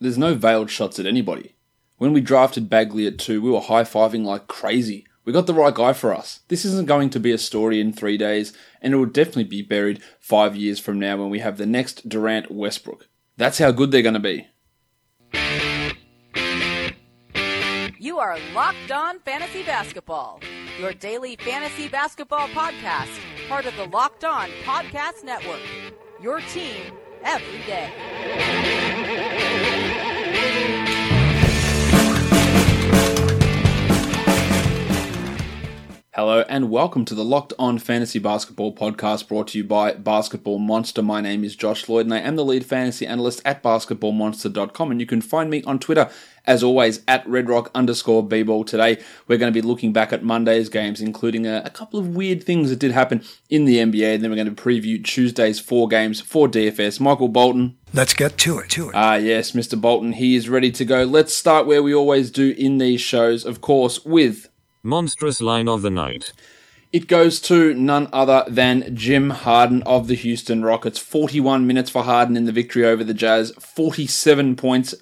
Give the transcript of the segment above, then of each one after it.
there's no veiled shots at anybody. When we drafted Bagley at two, we were high fiving like crazy. We got the right guy for us. This isn't going to be a story in three days, and it will definitely be buried five years from now when we have the next Durant Westbrook. That's how good they're going to be. You are Locked On Fantasy Basketball, your daily fantasy basketball podcast, part of the Locked On Podcast Network. Your team every day. Hello and welcome to the Locked On Fantasy Basketball podcast brought to you by Basketball Monster. My name is Josh Lloyd and I am the lead fantasy analyst at basketballmonster.com and you can find me on Twitter as always at redrock underscore bball. Today we're going to be looking back at Monday's games including a, a couple of weird things that did happen in the NBA and then we're going to preview Tuesday's four games for DFS. Michael Bolton. Let's get to it, to it. Ah, yes, Mr. Bolton, he is ready to go. Let's start where we always do in these shows, of course, with Monstrous line of the night. It goes to none other than Jim Harden of the Houston Rockets. 41 minutes for Harden in the victory over the Jazz, 47 points,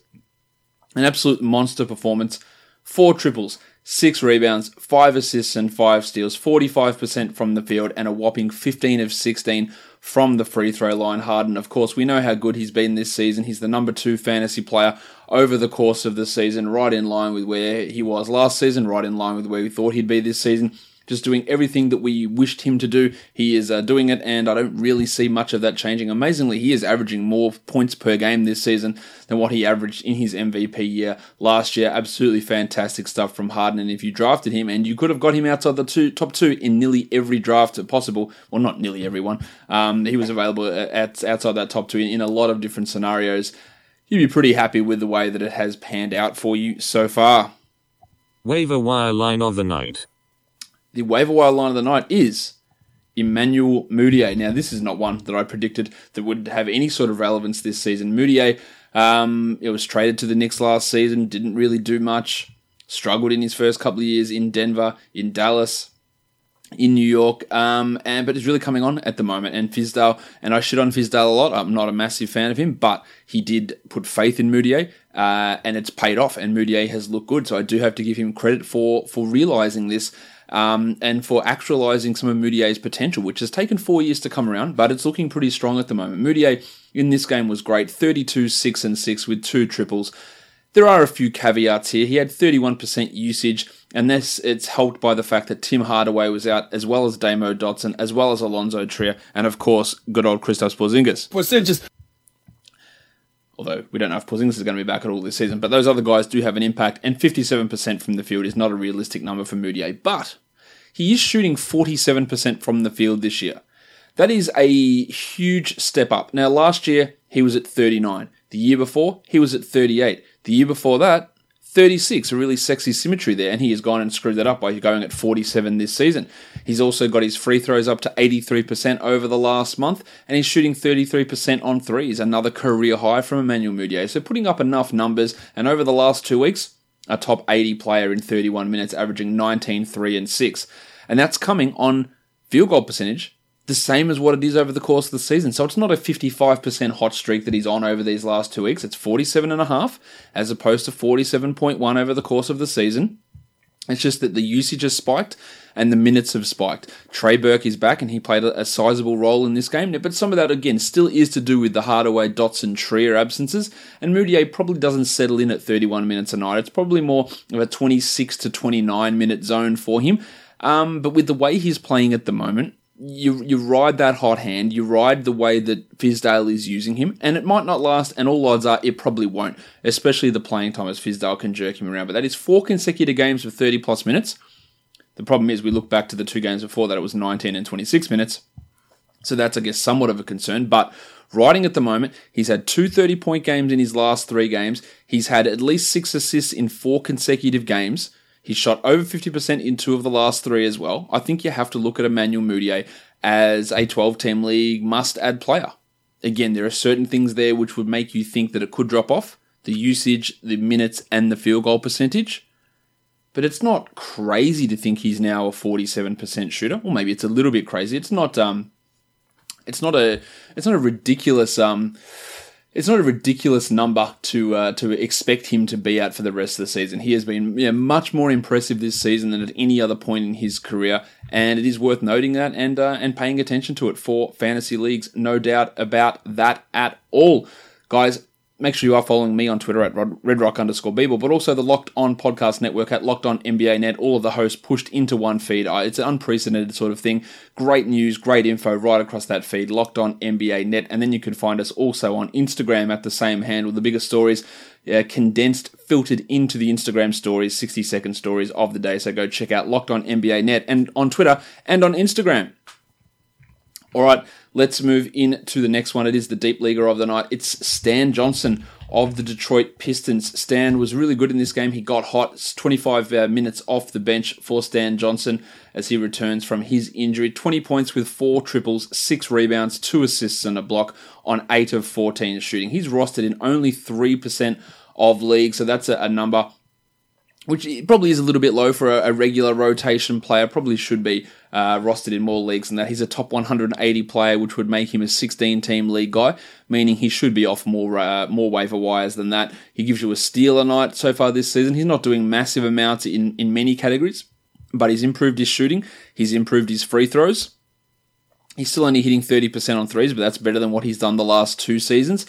an absolute monster performance, four triples, six rebounds, five assists, and five steals, 45% from the field, and a whopping 15 of 16 from the free throw line. Harden, of course, we know how good he's been this season. He's the number two fantasy player over the course of the season, right in line with where he was last season, right in line with where we thought he'd be this season just doing everything that we wished him to do. He is uh, doing it, and I don't really see much of that changing. Amazingly, he is averaging more points per game this season than what he averaged in his MVP year last year. Absolutely fantastic stuff from Harden. And if you drafted him, and you could have got him outside the two, top two in nearly every draft possible, well, not nearly everyone, um, he was available at, outside that top two in, in a lot of different scenarios. You'd be pretty happy with the way that it has panned out for you so far. Waiver wire line of the night the waiver wire line of the night is Emmanuel Mudiay. Now, this is not one that I predicted that would have any sort of relevance this season. Mudiay, um, it was traded to the Knicks last season, didn't really do much, struggled in his first couple of years in Denver, in Dallas, in New York, um, and but is really coming on at the moment. And Fizdale, and I shit on Fizdale a lot. I'm not a massive fan of him, but he did put faith in Mudiay, uh, and it's paid off. And Mudiay has looked good, so I do have to give him credit for for realizing this um, and for actualizing some of Mudiay's potential, which has taken four years to come around, but it's looking pretty strong at the moment. Mudiay in this game was great 32, 6 and 6 with two triples. There are a few caveats here. He had 31% usage, and this it's helped by the fact that Tim Hardaway was out, as well as Damo Dotson, as well as Alonzo Trier, and of course, good old Kristaps Porzingis. Porzingis. Although we don't know if Porzingis is going to be back at all this season, but those other guys do have an impact, and 57% from the field is not a realistic number for Mudiay. But he is shooting 47% from the field this year. That is a huge step up. Now, last year he was at 39. The year before he was at 38. The year before that 36, a really sexy symmetry there, and he has gone and screwed that up by going at 47 this season. He's also got his free throws up to 83% over the last month, and he's shooting 33% on threes, another career high from Emmanuel Mudiay. So putting up enough numbers, and over the last two weeks, a top 80 player in 31 minutes, averaging 19, 3, and 6. And that's coming on field goal percentage the same as what it is over the course of the season. So it's not a 55% hot streak that he's on over these last two weeks. It's 47.5 as opposed to 47.1 over the course of the season. It's just that the usage has spiked and the minutes have spiked. Trey Burke is back and he played a, a sizable role in this game, but some of that again still is to do with the Hardaway, Dotson, Trier absences, and Mudiay probably doesn't settle in at 31 minutes a night. It's probably more of a 26 to 29 minute zone for him. Um, but with the way he's playing at the moment, you you ride that hot hand, you ride the way that Fizdale is using him, and it might not last, and all odds are it probably won't, especially the playing time as Fizdale can jerk him around. But that is four consecutive games of 30 plus minutes. The problem is we look back to the two games before that, it was 19 and 26 minutes. So that's, I guess, somewhat of a concern. But riding at the moment, he's had two 30 point games in his last three games. He's had at least six assists in four consecutive games. He's shot over 50% in two of the last three as well. I think you have to look at Emmanuel Mudiay as a 12 team league must add player. Again, there are certain things there which would make you think that it could drop off the usage, the minutes, and the field goal percentage. But it's not crazy to think he's now a 47% shooter. Or maybe it's a little bit crazy. It's not um it's not a it's not a ridiculous um it's not a ridiculous number to uh, to expect him to be out for the rest of the season. He has been much more impressive this season than at any other point in his career, and it is worth noting that and uh, and paying attention to it for fantasy leagues. No doubt about that at all, guys. Make sure you are following me on Twitter at redrock underscore Beeble, but also the Locked On Podcast Network at Locked On NBA Net. All of the hosts pushed into one feed. It's an unprecedented sort of thing. Great news, great info right across that feed. Locked On NBA Net, and then you can find us also on Instagram at the same handle. The biggest stories uh, condensed, filtered into the Instagram stories, 60 second stories of the day. So go check out Locked On NBA Net and on Twitter and on Instagram. All right, let's move into the next one. It is the deep leaguer of the night. It's Stan Johnson of the Detroit Pistons. Stan was really good in this game. He got hot. It's 25 uh, minutes off the bench for Stan Johnson as he returns from his injury. 20 points with four triples, six rebounds, two assists, and a block on 8 of 14 shooting. He's rostered in only 3% of league, so that's a, a number which probably is a little bit low for a, a regular rotation player. Probably should be uh, rostered in more leagues than that. He's a top 180 player, which would make him a 16 team league guy, meaning he should be off more uh, more waiver wires than that. He gives you a steal a night so far this season. He's not doing massive amounts in, in many categories, but he's improved his shooting. He's improved his free throws. He's still only hitting 30% on threes, but that's better than what he's done the last two seasons.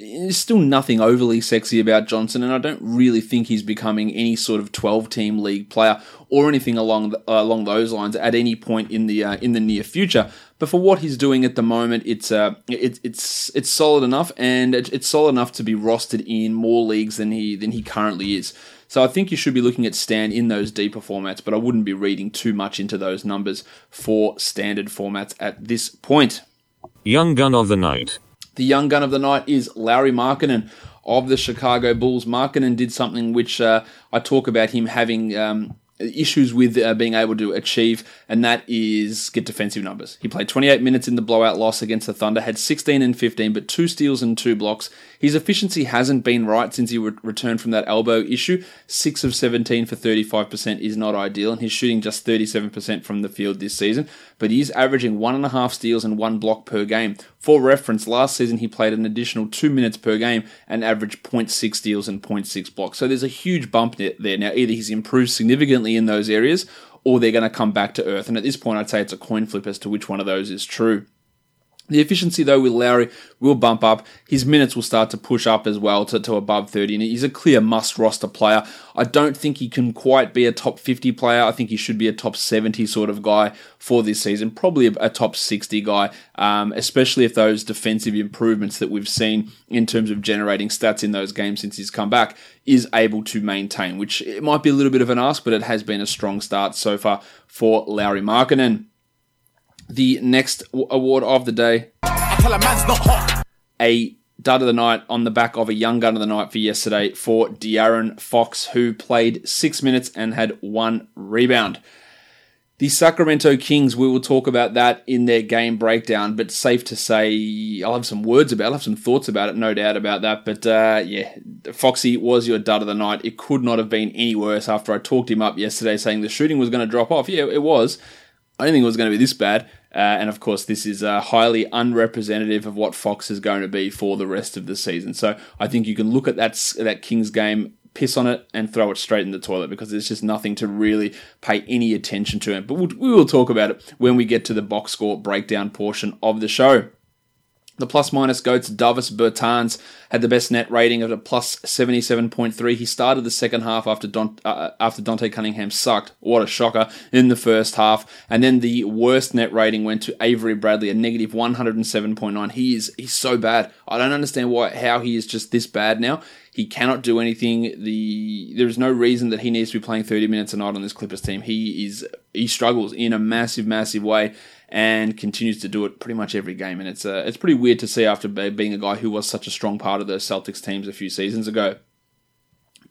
There's still nothing overly sexy about Johnson, and I don't really think he's becoming any sort of 12-team league player or anything along the, uh, along those lines at any point in the uh, in the near future. But for what he's doing at the moment, it's uh, it, it's it's solid enough, and it, it's solid enough to be rostered in more leagues than he than he currently is. So I think you should be looking at Stan in those deeper formats, but I wouldn't be reading too much into those numbers for standard formats at this point. Young Gun of the Night. The young gun of the night is Lauri Markkanen of the Chicago Bulls. Markkanen did something which uh, I talk about him having um, issues with uh, being able to achieve, and that is get defensive numbers. He played 28 minutes in the blowout loss against the Thunder, had 16 and 15, but two steals and two blocks. His efficiency hasn't been right since he re- returned from that elbow issue. 6 of 17 for 35% is not ideal, and he's shooting just 37% from the field this season, but he's averaging one and a half steals and one block per game. For reference, last season he played an additional two minutes per game and averaged 0.6 steals and 0.6 blocks. So there's a huge bump there. Now, either he's improved significantly in those areas or they're going to come back to earth. And at this point, I'd say it's a coin flip as to which one of those is true. The efficiency, though, with Lauri will bump up. His minutes will start to push up as well to, to above 30, and he's a clear must roster player. I don't think he can quite be a top 50 player. I think he should be a top 70 sort of guy for this season, probably a, a top 60 guy, um, especially if those defensive improvements that we've seen in terms of generating stats in those games since he's come back is able to maintain, which it might be a little bit of an ask, but it has been a strong start so far for Lauri Markkanen the next award of the day. A dud of the night on the back of a young gun of the night for yesterday for De'Aaron Fox, who played six minutes and had one rebound. The Sacramento Kings, we will talk about that in their game breakdown, but safe to say, I'll have some words about it, I'll have some thoughts about it, no doubt about that. But uh, yeah, Foxy was your dud of the night. It could not have been any worse after I talked him up yesterday saying the shooting was going to drop off. Yeah, it was. I didn't think it was going to be this bad. Uh, and of course, this is uh, highly unrepresentative of what Fox is going to be for the rest of the season. So I think you can look at that that Kings game, piss on it, and throw it straight in the toilet because there's just nothing to really pay any attention to it. But we'll, we will talk about it when we get to the box score breakdown portion of the show. The plus minus goats Davis Bertans had the best net rating of a plus 77.3. He started the second half after Don, uh, after Dante Cunningham sucked. What a shocker in the first half. And then the worst net rating went to Avery Bradley, a negative 107.9. He is he's so bad. I don't understand why how he is just this bad now. He cannot do anything. The there is no reason that he needs to be playing 30 minutes a night on this Clippers team. He is he struggles in a massive, massive way and continues to do it pretty much every game. And it's uh, it's pretty weird to see after being a guy who was such a strong part of the Celtics teams a few seasons ago.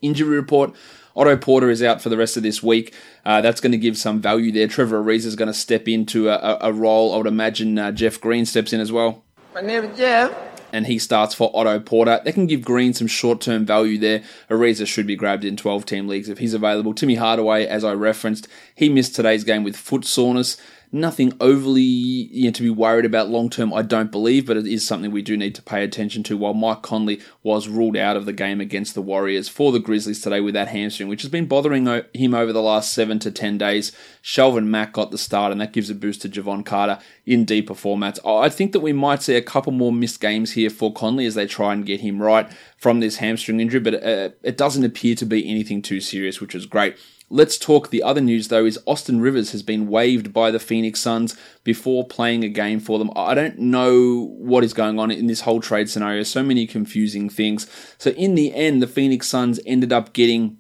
Injury report. Otto Porter is out for the rest of this week. Uh, that's going to give some value there. Trevor Ariza is going to step into a, a, role. I would imagine uh, Jeff Green steps in as well. My name is Jeff. And he starts for Otto Porter. They can give Green some short term value there. Ariza should be grabbed in 12 team leagues if he's available. Timmy Hardaway, as I referenced, he missed today's game with foot soreness. Nothing overly you know, to be worried about long term, I don't believe, but it is something we do need to pay attention to. While Mike Conley was ruled out of the game against the Warriors for the Grizzlies today with that hamstring, which has been bothering him over the last seven to ten days, Shelvin Mack got the start, and that gives a boost to Jevon Carter in deeper formats. I think that we might see a couple more missed games here for Conley as they try and get him right from this hamstring injury, but uh, it doesn't appear to be anything too serious, which is great. Let's talk. The other news, though, is Austin Rivers has been waived by the Phoenix Suns before playing a game for them. I don't know what is going on in this whole trade scenario. So many confusing things. So, in the end, the Phoenix Suns ended up getting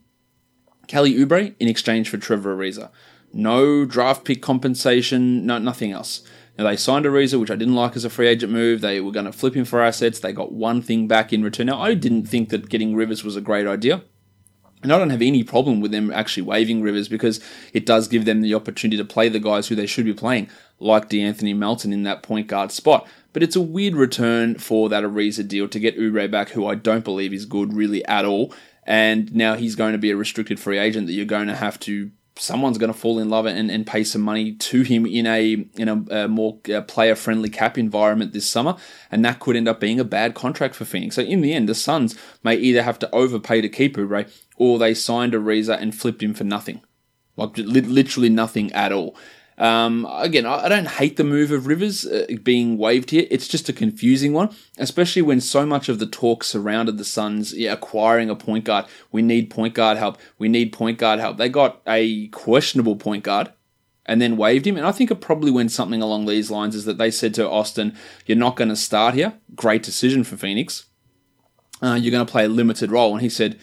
Kelly Oubre in exchange for Trevor Ariza. No draft pick compensation, no nothing else. Now they signed Ariza, which I didn't like as a free agent move. They were going to flip him for assets. They got one thing back in return. Now I didn't think that getting Rivers was a great idea. And I don't have any problem with them actually waiving Rivers because it does give them the opportunity to play the guys who they should be playing, like De'Anthony Melton in that point guard spot. But it's a weird return for that Ariza deal to get Oubre back, who I don't believe is good really at all. And now he's going to be a restricted free agent that you're going to have to someone's going to fall in love and, and pay some money to him in a in a, a more uh, player friendly cap environment this summer, and that could end up being a bad contract for Phoenix. So in the end, the Suns may either have to overpay to keep Oubre, or they signed Ariza and flipped him for nothing, like literally nothing at all. Um, again, I don't hate the move of Rivers uh, being waived here. It's just a confusing one, especially when so much of the talk surrounded the Suns yeah, acquiring a point guard. We need point guard help. We need point guard help. They got a questionable point guard and then waived him. And I think it probably went something along these lines is that they said to Austin, You're not going to start here. Great decision for Phoenix. Uh, you're going to play a limited role. And he said,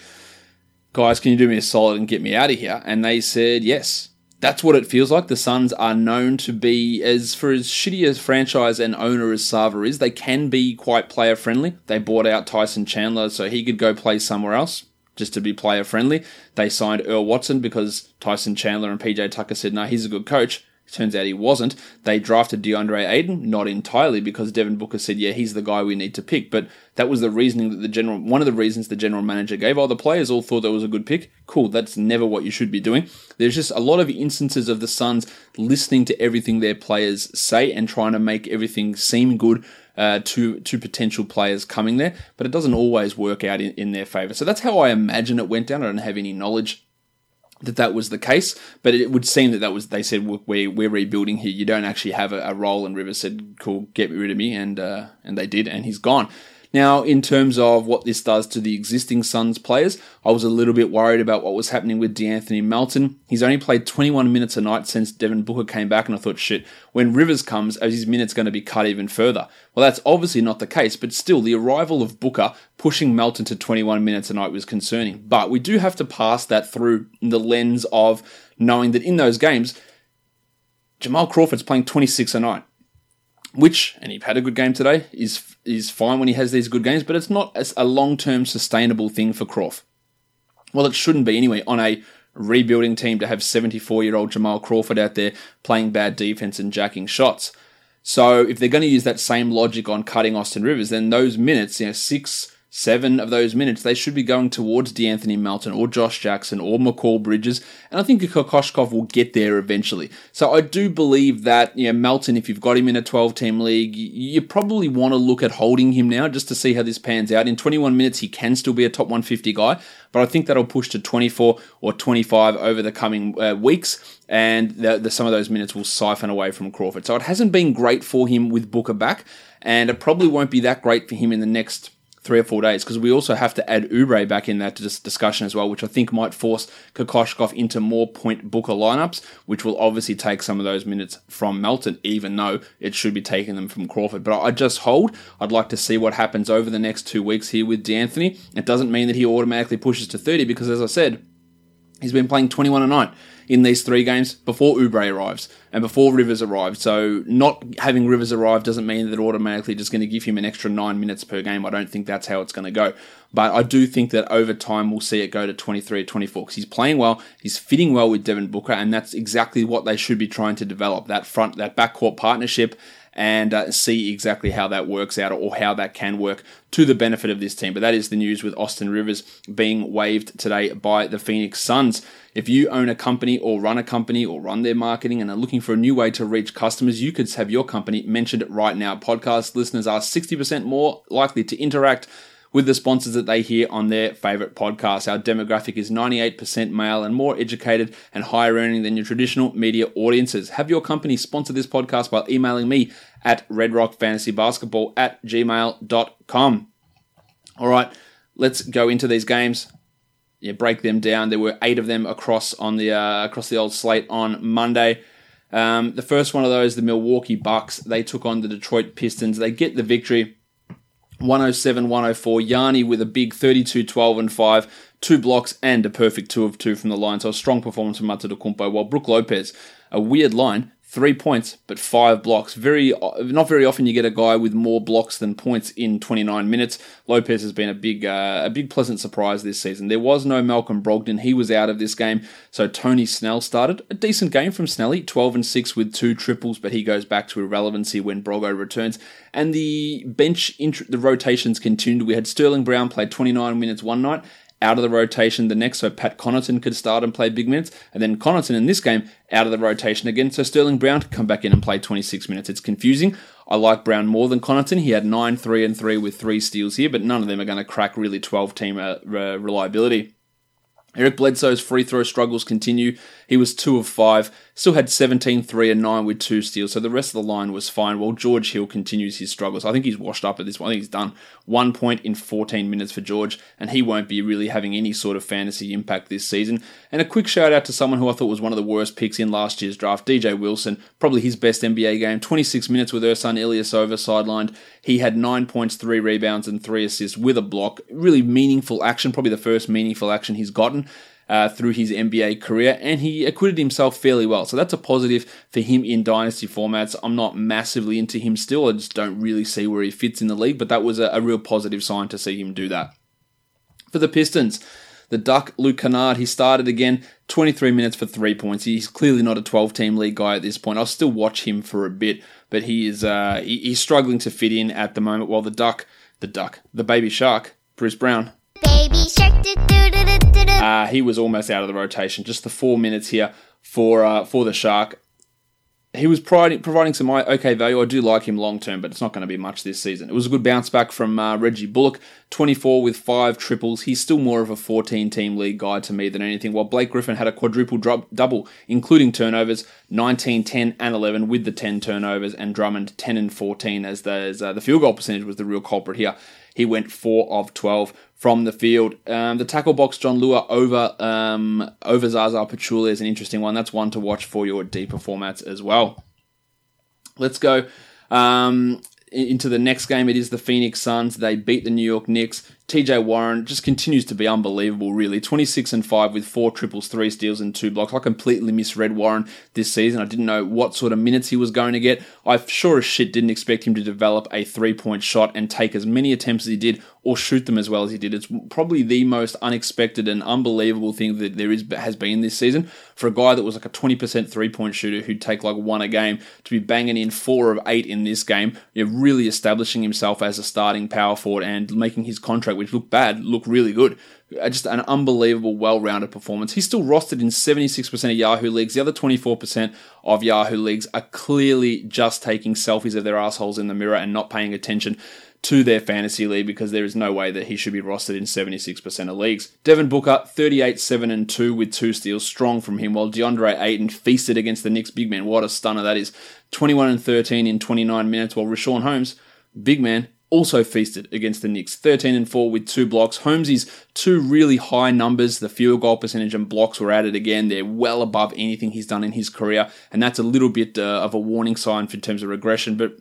Guys, can you do me a solid and get me out of here? And they said, Yes that's what it feels like. The Suns are known to be, as for as shitty as franchise and owner as Sarver is, they can be quite player friendly. They bought out Tyson Chandler so he could go play somewhere else just to be player friendly. They signed Earl Watson because Tyson Chandler and PJ Tucker said, no, he's a good coach. Turns out he wasn't. They drafted DeAndre Ayton, not entirely because Devin Booker said, yeah, he's the guy we need to pick. But that was the reasoning that the general, one of the reasons the general manager gave. Oh, the players all thought that was a good pick. Cool. That's never what you should be doing. There's just a lot of instances of the Suns listening to everything their players say and trying to make everything seem good uh, to to potential players coming there, but it doesn't always work out in, in their favor. So that's how I imagine it went down. I don't have any knowledge that that was the case, but it would seem that that was they said we're we're rebuilding here. You don't actually have a, a role, and Rivers said, "Cool, get rid of me," and uh, and they did, and he's gone. Now, in terms of what this does to the existing Suns players, I was a little bit worried about what was happening with De'Anthony Melton. He's only played 21 minutes a night since Devin Booker came back, and I thought, shit, when Rivers comes, are his minutes going to be cut even further? Well, that's obviously not the case, but still, the arrival of Booker pushing Melton to 21 minutes a night was concerning. But we do have to pass that through the lens of knowing that in those games, Jamal Crawford's playing 26 a night which, and he had a good game today, is is fine when he has these good games, but it's not a long term sustainable thing for Croft. Well, it shouldn't be anyway on a rebuilding team to have 74 year old Jamal Crawford out there playing bad defense and jacking shots. So if they're going to use that same logic on cutting Austin Rivers, then those minutes, you know, six, seven of those minutes, they should be going towards De'Anthony Melton or Josh Jackson or Mikal Bridges, and I think Kokoskov will get there eventually. So I do believe that, you know, Melton, if you've got him in a 12-team league, you probably want to look at holding him now just to see how this pans out. In 21 minutes, he can still be a top 150 guy, but I think that'll push to 24 or 25 over the coming uh, weeks, and the, the, some of those minutes will siphon away from Crawford. So it hasn't been great for him with Booker back, and it probably won't be that great for him in the next three or four days because we also have to add Oubre back in that discussion as well, which I think might force Kokoskov into more point Booker lineups, which will obviously take some of those minutes from Melton, even though it should be taking them from Crawford. But I just hold. I'd like to see what happens over the next two weeks here with De'Anthony. It doesn't mean that he automatically pushes to 30 because, as I said, he's been playing 21 a night in these three games before Oubre arrives and before Rivers arrived. So not having Rivers arrive doesn't mean that automatically just going to give him an extra nine minutes per game. I don't think that's how it's going to go. But I do think that over time we'll see it go to 23 or 24 because he's playing well, he's fitting well with Devin Booker, and that's exactly what they should be trying to develop that front, that backcourt partnership and uh, see exactly how that works out or how that can work to the benefit of this team. But that is the news with Austin Rivers being waived today by the Phoenix Suns. If you own a company or run a company or run their marketing and are looking for a new way to reach customers, you could have your company mentioned right now. Podcast listeners are 60% more likely to interact with the sponsors that they hear on their favorite podcasts. Our demographic is 98% male and more educated and higher earning than your traditional media audiences. Have your company sponsor this podcast by emailing me at redrockfantasybasketball at gmail.com. All right, let's go into these games. Yeah, break them down. There were eight of them across on the uh, across the old slate on Monday. Um, the first one of those, the Milwaukee Bucks, they took on the Detroit Pistons. They get the victory. 107 104. Yanni with a big 32 12 and 5, two blocks and a perfect 2 of 2 from the line. So a strong performance from Antetokounmpo. While Brook Lopez, a weird line, three points but five blocks. Very not very often you get a guy with more blocks than points in 29 minutes. Lopez has been a big uh, a big pleasant surprise this season. There was no Malcolm Brogdon; he was out of this game, so Tony Snell started a decent game from Snelly, 12 and six with two triples, but he goes back to irrelevancy when Brogo returns. And the bench int- the rotations continued. We had Sterling Brown played 29 minutes one night out of the rotation the next, so Pat Connaughton could start and play big minutes, and then Connaughton in this game out of the rotation again, so Sterling Brown could come back in and play 26 minutes. It's confusing. I like Brown more than Connaughton. He had 9, 3, and 3 with three steals here, but none of them are going to crack really 12 team uh, reliability. Eric Bledsoe's free throw struggles continue. He was 2 of 5, still had 17, 3, and 9 with 2 steals, so the rest of the line was fine, while George Hill continues his struggles. I think he's washed up at this point. I think he's done. One point in 14 minutes for George, and he won't be really having any sort of fantasy impact this season. And a quick shout out to someone who I thought was one of the worst picks in last year's draft, DJ Wilson. Probably his best NBA game. 26 minutes with Ersan Ilyasova sidelined. He had 9 points, 3 rebounds, and 3 assists with a block. Really meaningful action, probably the first meaningful action he's gotten uh, through his NBA career, and he acquitted himself fairly well. So that's a positive for him in dynasty formats. I'm not massively into him still. I just don't really see where he fits in the league, but that was a, a real positive sign to see him do that. For the Pistons, the Duck, Luke Kennard, he started again, 23 minutes for three points. He's clearly not a 12 team league guy at this point. I'll still watch him for a bit, but he is uh, he, he's struggling to fit in at the moment. While the Duck, the Duck, the Baby Shark, Bruce Brown, Baby Shark, uh, he was almost out of the rotation. Just the four minutes here for uh, for the Shark. He was providing, providing some okay value. I do like him long term, but it's not going to be much this season. It was a good bounce back from uh, Reggie Bullock, 24 with five triples. He's still more of a 14 team league guy to me than anything, while Blake Griffin had a quadruple drop, double, including turnovers 19, 10, and 11 with the 10 turnovers, and Drummond 10 and 14 as the, as, uh, the field goal percentage was the real culprit here. He went 4 of 12 from the field. Um, the tackle box, Jon Leuer over um, over Zaza Pachulia is an interesting one. That's one to watch for your deeper formats as well. Let's go um, into the next game. It is the Phoenix Suns. They beat the New York Knicks. TJ Warren just continues to be unbelievable, really. 26 and 5 with four triples, three steals, and two blocks. I completely misread Warren this season. I didn't know what sort of minutes he was going to get. I sure as shit didn't expect him to develop a three point shot and take as many attempts as he did or shoot them as well as he did. It's probably the most unexpected and unbelievable thing that there is has been this season for a guy that was like a 20% three point shooter who'd take like one a game to be banging in four of eight in this game. Really establishing himself as a starting power forward and making his contract, which looked bad, look really good. Uh, just an unbelievable, well-rounded performance. He's still rostered in 76% of Yahoo leagues. The other 24% of Yahoo leagues are clearly just taking selfies of their assholes in the mirror and not paying attention to their fantasy league because there is no way that he should be rostered in 76% of leagues. Devin Booker, 38 7 and 2 with two steals, strong from him, while DeAndre Ayton feasted against the Knicks big man. What a stunner that is. 21 and 13 in 29 minutes, while Richaun Holmes, big man, also feasted against the Knicks, 13 and 4 with two blocks. Holmesy's two really high numbers, the field goal percentage and blocks were added again. They're well above anything he's done in his career, and that's a little bit uh, of a warning sign in terms of regression. But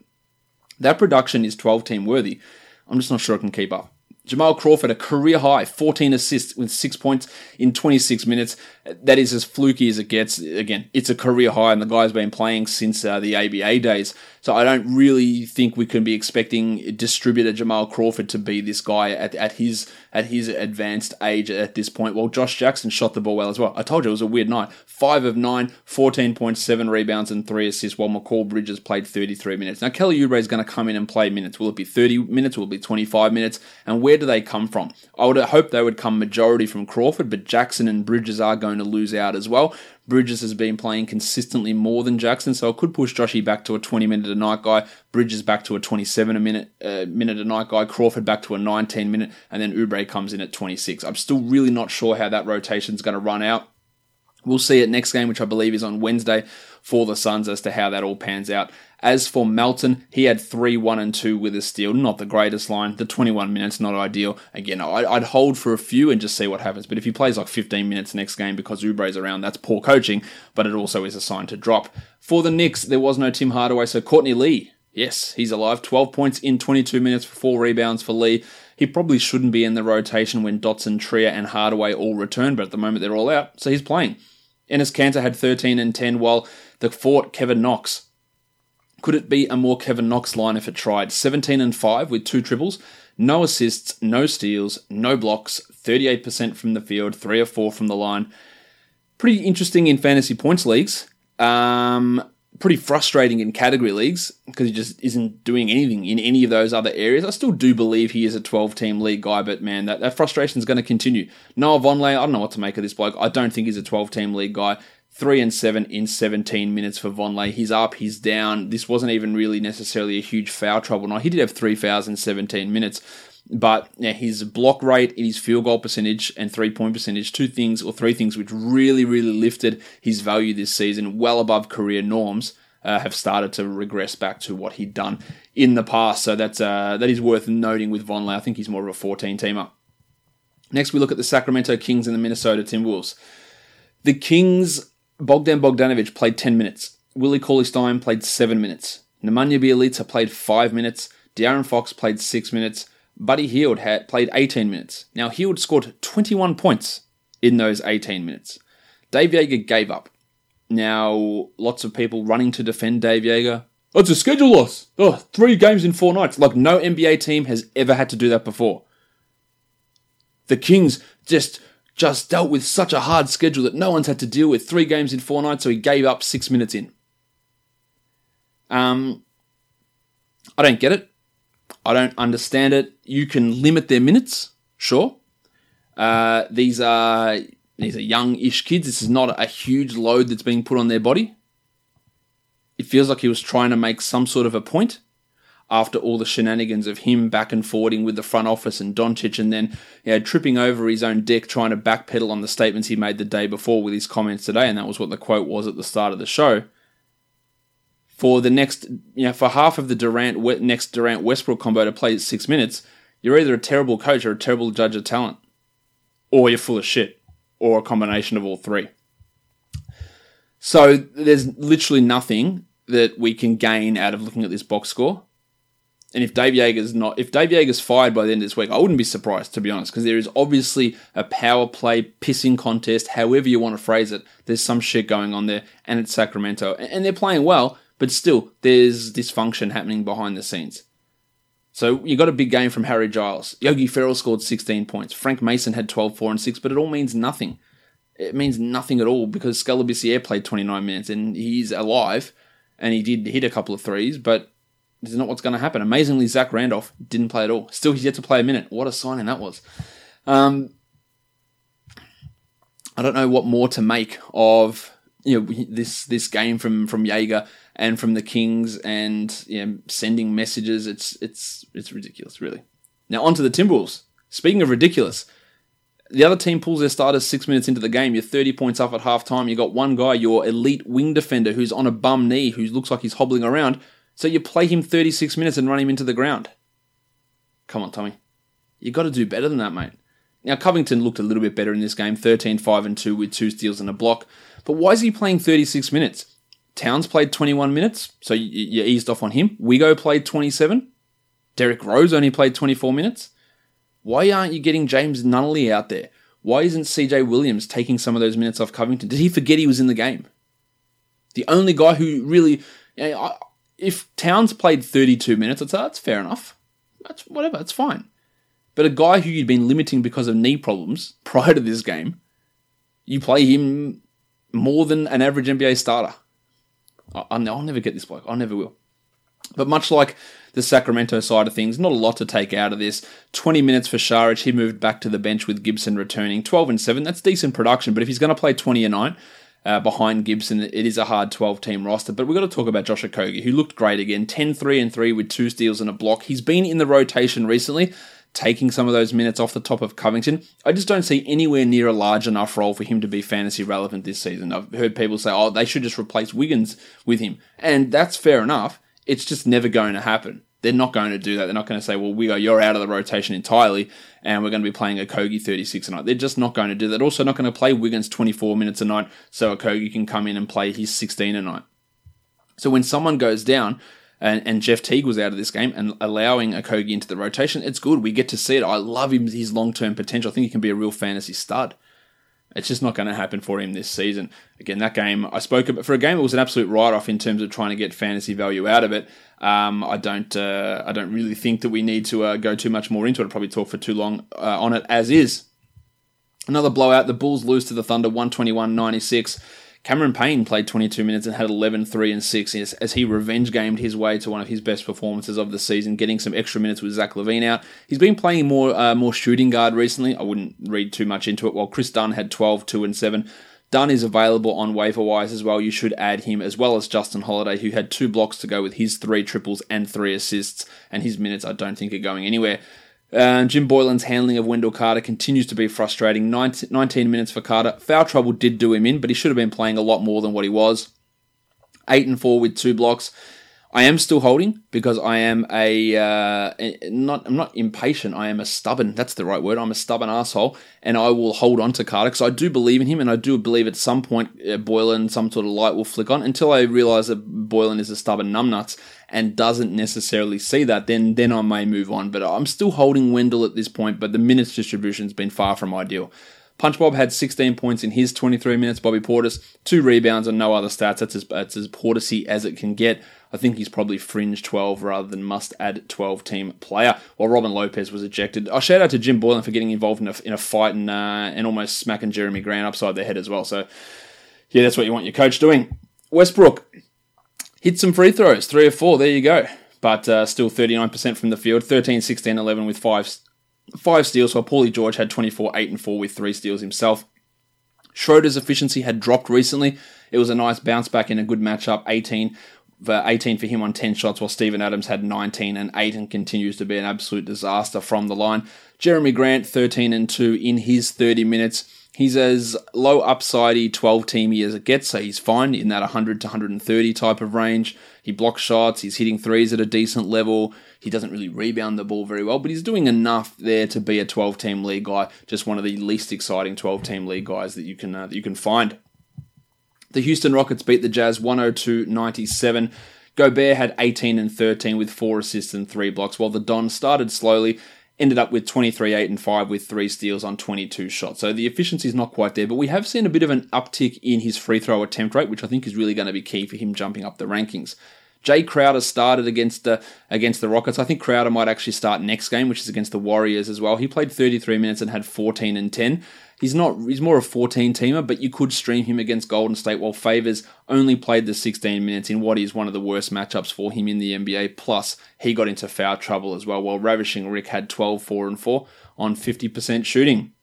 that production is 12 team worthy. I'm just not sure I can keep up. Jamal Crawford, a career high, 14 assists with six points in 26 minutes. That is as fluky as it gets. Again, it's a career high, and the guy's been playing since uh, the ABA days. So I don't really think we can be expecting distributor Jamal Crawford to be this guy at, at his at his advanced age at this point. Well, Josh Jackson shot the ball well as well. I told you it was a weird night. 5 of 9, 14.7 rebounds and 3 assists while Mikal Bridges played 33 minutes. Now Kelly Oubre is going to come in and play minutes. Will it be 30 minutes? Will it be 25 minutes? And where do they come from? I would hope they would come majority from Crawford, but Jackson and Bridges are going to lose out as well. Bridges has been playing consistently more than Jackson, so I could push Joshy back to a 20 minute a night guy, Bridges back to a 27 a minute uh, minute a night guy, Crawford back to a 19 minute, and then Oubre comes in at 26. I'm still really not sure how that rotation is going to run out. We'll see it next game, which I believe is on Wednesday for the Suns, as to how that all pans out. As for Melton, he had 3 1 and 2 with a steal. Not the greatest line. The 21 minutes, not ideal. Again, I'd hold for a few and just see what happens. But if he plays like 15 minutes next game because Oubre's around, that's poor coaching, but it also is a sign to drop. For the Knicks, there was no Tim Hardaway, so Courtney Lee. Yes, he's alive. 12 points in 22 minutes for four rebounds for Lee. He probably shouldn't be in the rotation when Dotson, Trier, and Hardaway all return, but at the moment they're all out, so he's playing. Enes Kanter had 13 and 10, while the fort Kevin Knox could it be a more Kevin Knox line if it tried? 17 and 5 with two triples, no assists, no steals, no blocks, 38% from the field, 3 or 4 from the line. Pretty interesting in fantasy points leagues. Um, pretty frustrating in category leagues because he just isn't doing anything in any of those other areas. I still do believe he is a 12 team league guy, but man, that, that frustration is going to continue. Noah Vonleh, I don't know what to make of this bloke. I don't think he's a 12 team league guy. 3 and 7 in 17 minutes for Vonleh. He's up, he's down. This wasn't even really necessarily a huge foul trouble night. He did have three in 17 minutes. But yeah, his block rate, his field goal percentage, and three point percentage, two things or three things which really, really lifted his value this season, well above career norms, uh, have started to regress back to what he'd done in the past. So that's uh, that is worth noting with Vonleh. I think he's more of a 14 teamer. Next, we look at the Sacramento Kings and the Minnesota Timberwolves. The Kings Bogdan Bogdanovic played 10 minutes. Willie Cauley Stein played 7 minutes. Nemanja Bjelica played 5 minutes. De'Aaron Fox played 6 minutes. Buddy Hield had played 18 minutes. Now, Hield scored 21 points in those 18 minutes. Dave Joerger gave up. Now, lots of people running to defend Dave Joerger. Oh, it's a schedule loss. Oh, three games in four nights. Like, no NBA team has ever had to do that before. The Kings just just dealt with such a hard schedule that no one's had to deal with. Three games in four nights, so he gave up six minutes in. Um, I don't get it. I don't understand it. You can limit their minutes, sure. Uh, these are these are young-ish kids. This is not a huge load that's being put on their body. It feels like he was trying to make some sort of a point after all the shenanigans of him back and forwarding with the front office and Doncic and then you know, tripping over his own deck trying to backpedal on the statements he made the day before with his comments today, and that was what the quote was at the start of the show. For the next, you know, for half of the Durant next Durant Westbrook combo to play six minutes, you're either a terrible coach or a terrible judge of talent, or you're full of shit, or a combination of all three. So there's literally nothing that we can gain out of looking at this box score. And if Dave Joerger's not, if Dave Joerger's fired by the end of this week, I wouldn't be surprised to be honest, because there is obviously a power play pissing contest, however you want to phrase it. There's some shit going on there, and it's Sacramento, and they're playing well, but still, there's dysfunction happening behind the scenes. So you got a big game from Harry Giles. Yogi Ferrell scored 16 points. Frank Mason had 12, 4, and 6, but it all means nothing. It means nothing at all because Skal Labissiere played 29 minutes and he's alive and he did hit a couple of threes, but this is not what's going to happen. Amazingly, Zach Randolph didn't play at all. Still, he's yet to play a minute. What a signing that was. Um, I don't know what more to make of you know this this game from from Joerger and from the Kings and you know, sending messages. It's it's it's ridiculous, really. Now on to the Timberwolves. Speaking of ridiculous, the other team pulls their starters six minutes into the game. You're 30 points up at halftime. You got one guy, your elite wing defender, who's on a bum knee, who looks like he's hobbling around, so you play him 36 minutes and run him into the ground. Come on, Tommy. you got to do better than that, mate. Now, Covington looked a little bit better in this game 13, 5, and 2 with two steals and a block. But why is he playing 36 minutes? Towns played 21 minutes, so you, you eased off on him. Wigo played 27. Derrick Rose only played 24 minutes. Why aren't you getting James Nunnally out there? Why isn't CJ Williams taking some of those minutes off Covington? Did he forget he was in the game? The only guy who really. You know, if Towns played 32 minutes, I'd say that's fair enough. That's whatever, it's fine. But a guy who you'd been limiting because of knee problems prior to this game, you play him more than an average NBA starter. I'll never get this bloke. I never will. But much like the Sacramento side of things, not a lot to take out of this. 20 minutes for Saric. He moved back to the bench with Gibson returning. 12 and 7. That's decent production. But if he's going to play 20 and 9 uh, behind Gibson, it is a hard 12 team roster. But we've got to talk about Josh Okogie, who looked great again. 10 3 and 3 with two steals and a block. He's been in the rotation recently taking some of those minutes off the top of Covington. I just don't see anywhere near a large enough role for him to be fantasy relevant this season. I've heard people say, oh, they should just replace Wiggins with him. And that's fair enough. It's just never going to happen. They're not going to do that. They're not going to say, well, we are, you're out of the rotation entirely and we're going to be playing Okogie 36 a night. They're just not going to do that. Also, not going to play Wiggins 24 minutes a night so Okogie can come in and play his 16 a night. So when someone goes down, and, and Jeff Teague was out of this game and allowing Okogie into the rotation, it's good. We get to see it. I love him, his long term potential. I think he can be a real fantasy stud. It's just not going to happen for him this season. Again, that game I spoke about for a game. It was an absolute write-off in terms of trying to get fantasy value out of it. Um, I don't, uh, I don't really think that we need to uh, go too much more into it. I'll probably talk for too long uh, on it as is. Another blowout. The Bulls lose to the Thunder, 121-96. Cameron Payne played 22 minutes and had 11, 3, and 6 as, he revenge gamed his way to one of his best performances of the season, getting some extra minutes with Zach LaVine out. He's been playing more uh, more shooting guard recently. I wouldn't read too much into it. While Kris Dunn had 12, 2, and 7. Dunn is available on waiver wise as well. You should add him as well as Justin Holiday, who had two blocks to go with his three triples and three assists, and his minutes I don't think are going anywhere. Uh, Jim Boylen's handling of Wendell Carter continues to be frustrating. 19, 19 minutes for Carter. Foul trouble did do him in, but he should have been playing a lot more than what he was. 8 and 4 with two blocks. I am still holding because I am a uh, not I'm not impatient. I am a stubborn. That's the right word. I'm a stubborn asshole, and I will hold on to Carter because I do believe in him, and I do believe at some point uh, Boylen some sort of light will flick on. Until I realise that Boylen is a stubborn numbnuts and doesn't necessarily see that, then then I may move on. But I'm still holding Wendell at this point. But the minutes distribution has been far from ideal. Punch Bob had 16 points in his 23 minutes. Bobby Portis, two rebounds and no other stats. That's as, that's as Portisy as it can get. I think he's probably fringe 12 rather than must add 12 team player. While Robin Lopez was ejected. I shout out to Jim Boylen for getting involved in a, in a fight and, uh, and almost smacking Jerami Grant upside their head as well. So, yeah, that's what you want your coach doing. Westbrook hit some free throws, three or four. There you go. But uh, still 39% from the field, 13, 16, 11 with five five steals, while Paulie George had 24, 8 and 4 with three steals himself. Schroeder's efficiency had dropped recently. It was a nice bounce back in a good matchup, 18 for 18 for him on 10 shots, while Steven Adams had 19 and 8 and continues to be an absolute disaster from the line. Jerami Grant, 13 and 2 in his 30 minutes. He's as low upsidey 12 teamy as it gets, so he's fine in that 100 to 130 type of range. He blocks shots, he's hitting threes at a decent level. He doesn't really rebound the ball very well, but he's doing enough there to be a 12 team league guy, just one of the least exciting 12 team league guys that you can uh, that you can find. The Houston Rockets beat the Jazz 102 97. Gobert had 18 and 13 with four assists and three blocks, while the Don started slowly, ended up with 23, 8 and 5 with three steals on 22 shots. So the efficiency is not quite there, but we have seen a bit of an uptick in his free throw attempt rate, which I think is really going to be key for him jumping up the rankings. Jay Crowder started against the against the Rockets. I think Crowder might actually start next game, which is against the Warriors as well. He played 33 minutes and had 14 and 10. He's not he's more a 14 teamer, but you could stream him against Golden State while Favors only played the 16 minutes in what is one of the worst matchups for him in the NBA. Plus, he got into foul trouble as well, while Ravishing Rick had 12, 4 and 4 on 50% shooting.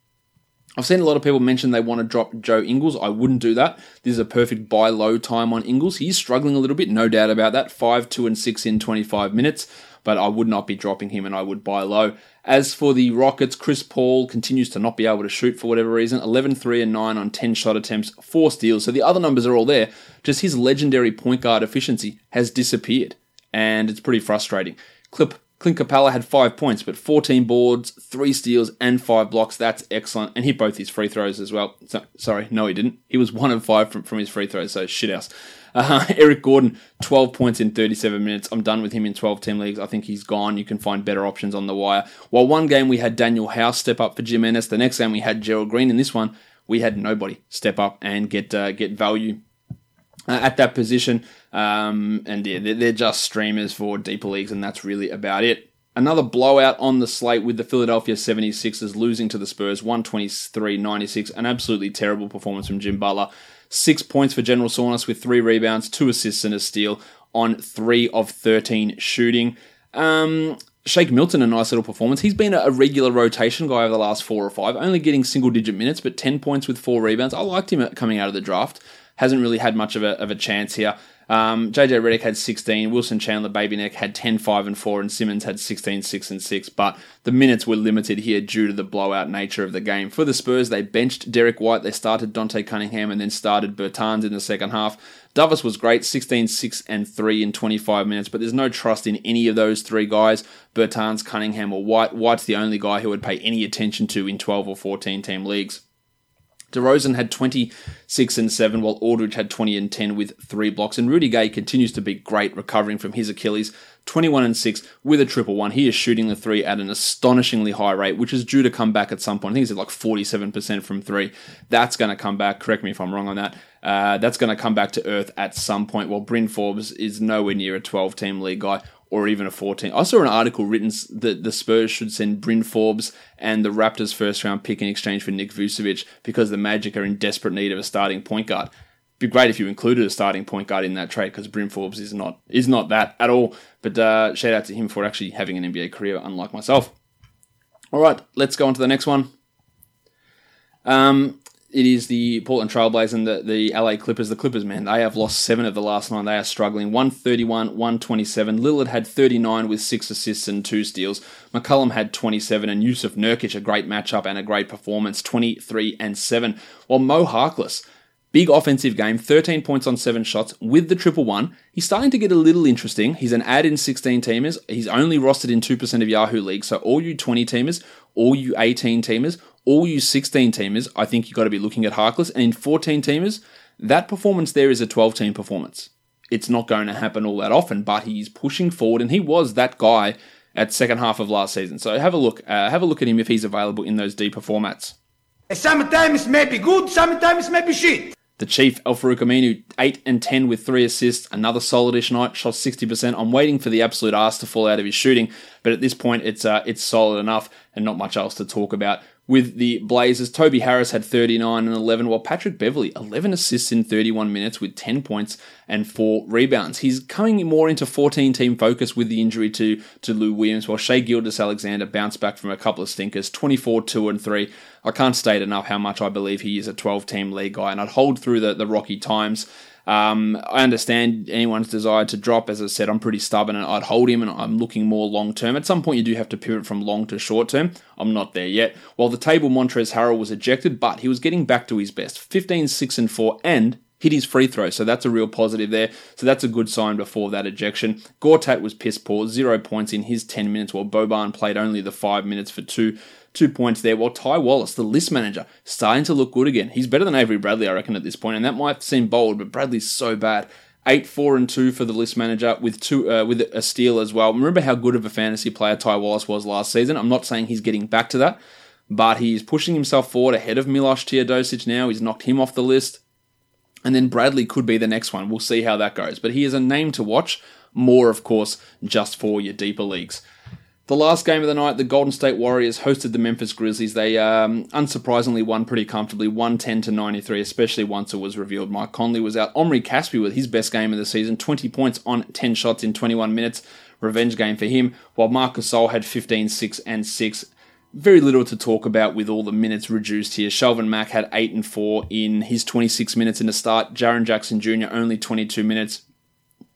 I've seen a lot of people mention they want to drop Joe Ingles. I wouldn't do that. This is a perfect buy low time on Ingles. He's struggling a little bit, no doubt about that. 5, 2, and 6 in 25 minutes but I would not be dropping him and I would buy low. As for the Rockets, Chris Paul continues to not be able to shoot for whatever reason 11, 3, and 9 on 10 shot attempts, 4 steals. So the other numbers are all there. Just his legendary point guard efficiency has disappeared, and it's pretty frustrating. Clip Clint Capela had five points, but 14 boards, three steals, and five blocks. That's excellent. And hit both his free throws as well. So, sorry, no, he didn't. He was one of five from, from his free throws, so shit house. Uh, Eric Gordon, 12 points in 37 minutes. I'm done with him in 12 team leagues. I think he's gone. You can find better options on the wire. While one game we had Danuel House step up for Jim Ennis, the next game we had Gerald Green. In this one, we had nobody step up and get uh, get value uh, at that position. Um, and yeah, they're, they're just streamers for deeper leagues, and that's really about it. Another blowout on the slate with the Philadelphia 76ers losing to the Spurs 123 96. An absolutely terrible performance from Jim Butler. Six points for General Saunas with three rebounds, two assists, and a steal on three of 13 shooting. Um, Shake Milton, a nice little performance. He's been a regular rotation guy over the last four or five, only getting single digit minutes, but 10 points with four rebounds. I liked him coming out of the draft. Hasn't really had much of a, of a chance here. Um, JJ Redick had 16, Wilson Chandler Baby Neck had 10, 5 and 4, and Simmons had 16, 6 and 6. But the minutes were limited here due to the blowout nature of the game. For the Spurs, they benched Derrick White, they started Dante Cunningham, and then started Bertans in the second half. Davis was great, 16, 6 and 3 in 25 minutes, but there's no trust in any of those three guys Bertans, Cunningham, or White. White's the only guy who would pay any attention to in 12 or 14 team leagues. DeRozan had 26 and 7, while Aldridge had 20 and 10 with three blocks. And Rudy Gay continues to be great, recovering from his Achilles, 21 and 6 with a triple one. He is shooting the three at an astonishingly high rate, which is due to come back at some point. I think he's at like 47% from three. That's going to come back. Correct me if I'm wrong on that. Uh, that's going to come back to earth at some point. While Bryn Forbes is nowhere near a 12 team league guy or even a 14. I saw an article written that the Spurs should send Bryn Forbes and the Raptors' first round pick in exchange for Nick Vucevic because the Magic are in desperate need of a starting point guard. Be great if you included a starting point guard in that trade because Bryn Forbes is not is not that at all. But uh, shout out to him for actually having an NBA career, unlike myself. All right, let's go on to the next one. Um, it is the Portland Trailblazers and the, the LA Clippers. The Clippers, man, they have lost seven of the last nine. They are struggling. 131, 127. Lillard had 39 with six assists and two steals. McCollum had 27, and Jusuf Nurkic, a great matchup and a great performance, 23 and 7. While Mo Harkless, Big offensive game, 13 points on 7 shots with the triple one. He's starting to get a little interesting. He's an add in 16 teamers. He's only rostered in 2% of Yahoo leagues. So, all you 20 teamers, all you 18 teamers, all you 16 teamers, I think you've got to be looking at Harkless. And in 14 teamers, that performance there is a 12 team performance. It's not going to happen all that often, but he's pushing forward, and he was that guy at second half of last season. So have a look, uh, have a look at him if he's available in those deeper formats. Sometimes may be good, sometimes may be shit. The Chief, Al-Farouq Aminu, 8 and 10 with 3 assists, another solid-ish night, shot 60%. I'm waiting for the absolute ass to fall out of his shooting, but at this point, it's uh, it's solid enough and not much else to talk about with the Blazers. Toby Harris had 39 and 11, while Patrick Beverley, 11 assists in 31 minutes with 10 points and 4 rebounds. He's coming more into 14 team focus with the injury to, to Lou Williams, while Shai Gilgeous-Alexander bounced back from a couple of stinkers, 24, 2 and 3. I can't state enough how much I believe he is a 12 team league guy, and I'd hold through the, the rocky times um, I understand anyone's desire to drop. As I said, I'm pretty stubborn and I'd hold him and I'm looking more long term. At some point, you do have to pivot from long to short term. I'm not there yet. While the table Montrezl Harrell was ejected, but he was getting back to his best 15, 6, and 4, and hit his free throw. So that's a real positive there. So that's a good sign before that ejection. Gortat was piss poor, zero points in his 10 minutes, while Boban played only the five minutes for two two points there. While Ty Wallace, the list manager, starting to look good again. He's better than Avery Bradley, I reckon, at this point, and that might seem bold, but Bradley's so bad. Eight, four, and two for the list manager with two uh, with a steal as well. Remember how good of a fantasy player Ty Wallace was last season. I'm not saying he's getting back to that, but he's pushing himself forward ahead of Milos Teodosic now. He's knocked him off the list, and then Bradley could be the next one. We'll see how that goes. But he is a name to watch. More, of course, just for your deeper leagues. The last game of the night, the Golden State Warriors hosted the Memphis Grizzlies. They um, unsurprisingly won pretty comfortably, 110 to 93, especially once it was revealed Mike Conley was out. Omri Caspi with his best game of the season, 20 points on 10 shots in 21 minutes. Revenge game for him, while Marc Gasol had 15, 6, and 6. Very little to talk about with all the minutes reduced here. Shelvin Mack had 8 and 4 in his 26 minutes in the start. Jaren Jackson Jr. only 22 minutes.